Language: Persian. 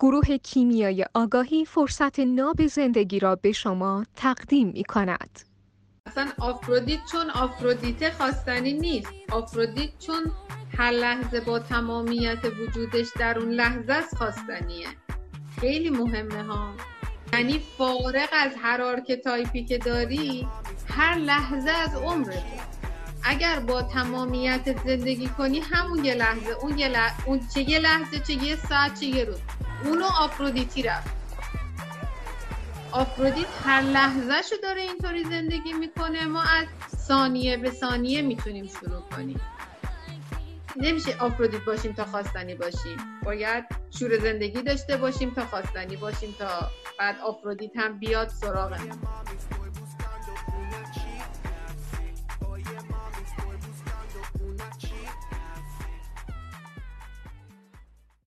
گروه کیمیای آگاهی فرصت ناب زندگی را به شما تقدیم می کند. اصلا آفرودیت چون آفرودیت خواستنی نیست. آفرودیت چون هر لحظه با تمامیت وجودش در اون لحظه است خواستنیه. خیلی مهمه ها. یعنی فارغ از هر archetype ی که داری هر لحظه از عمرت. اگر با تمامیت زندگی کنی همون یه لحظه اون یه لحظه اون چه یه لحظه چه یه ساعت چه یه روز. اونو آفرودیتی رفت. آفرودیت هر لحظه شو داره اینطوری زندگی می‌کنه ما از ثانیه به ثانیه می‌تونیم شروع کنیم. نمیشه آفرودیت باشیم تا خواستنی باشیم. باید شور زندگی داشته باشیم تا خواستنی باشیم تا بعد آفرودیت هم بیاد سراغمون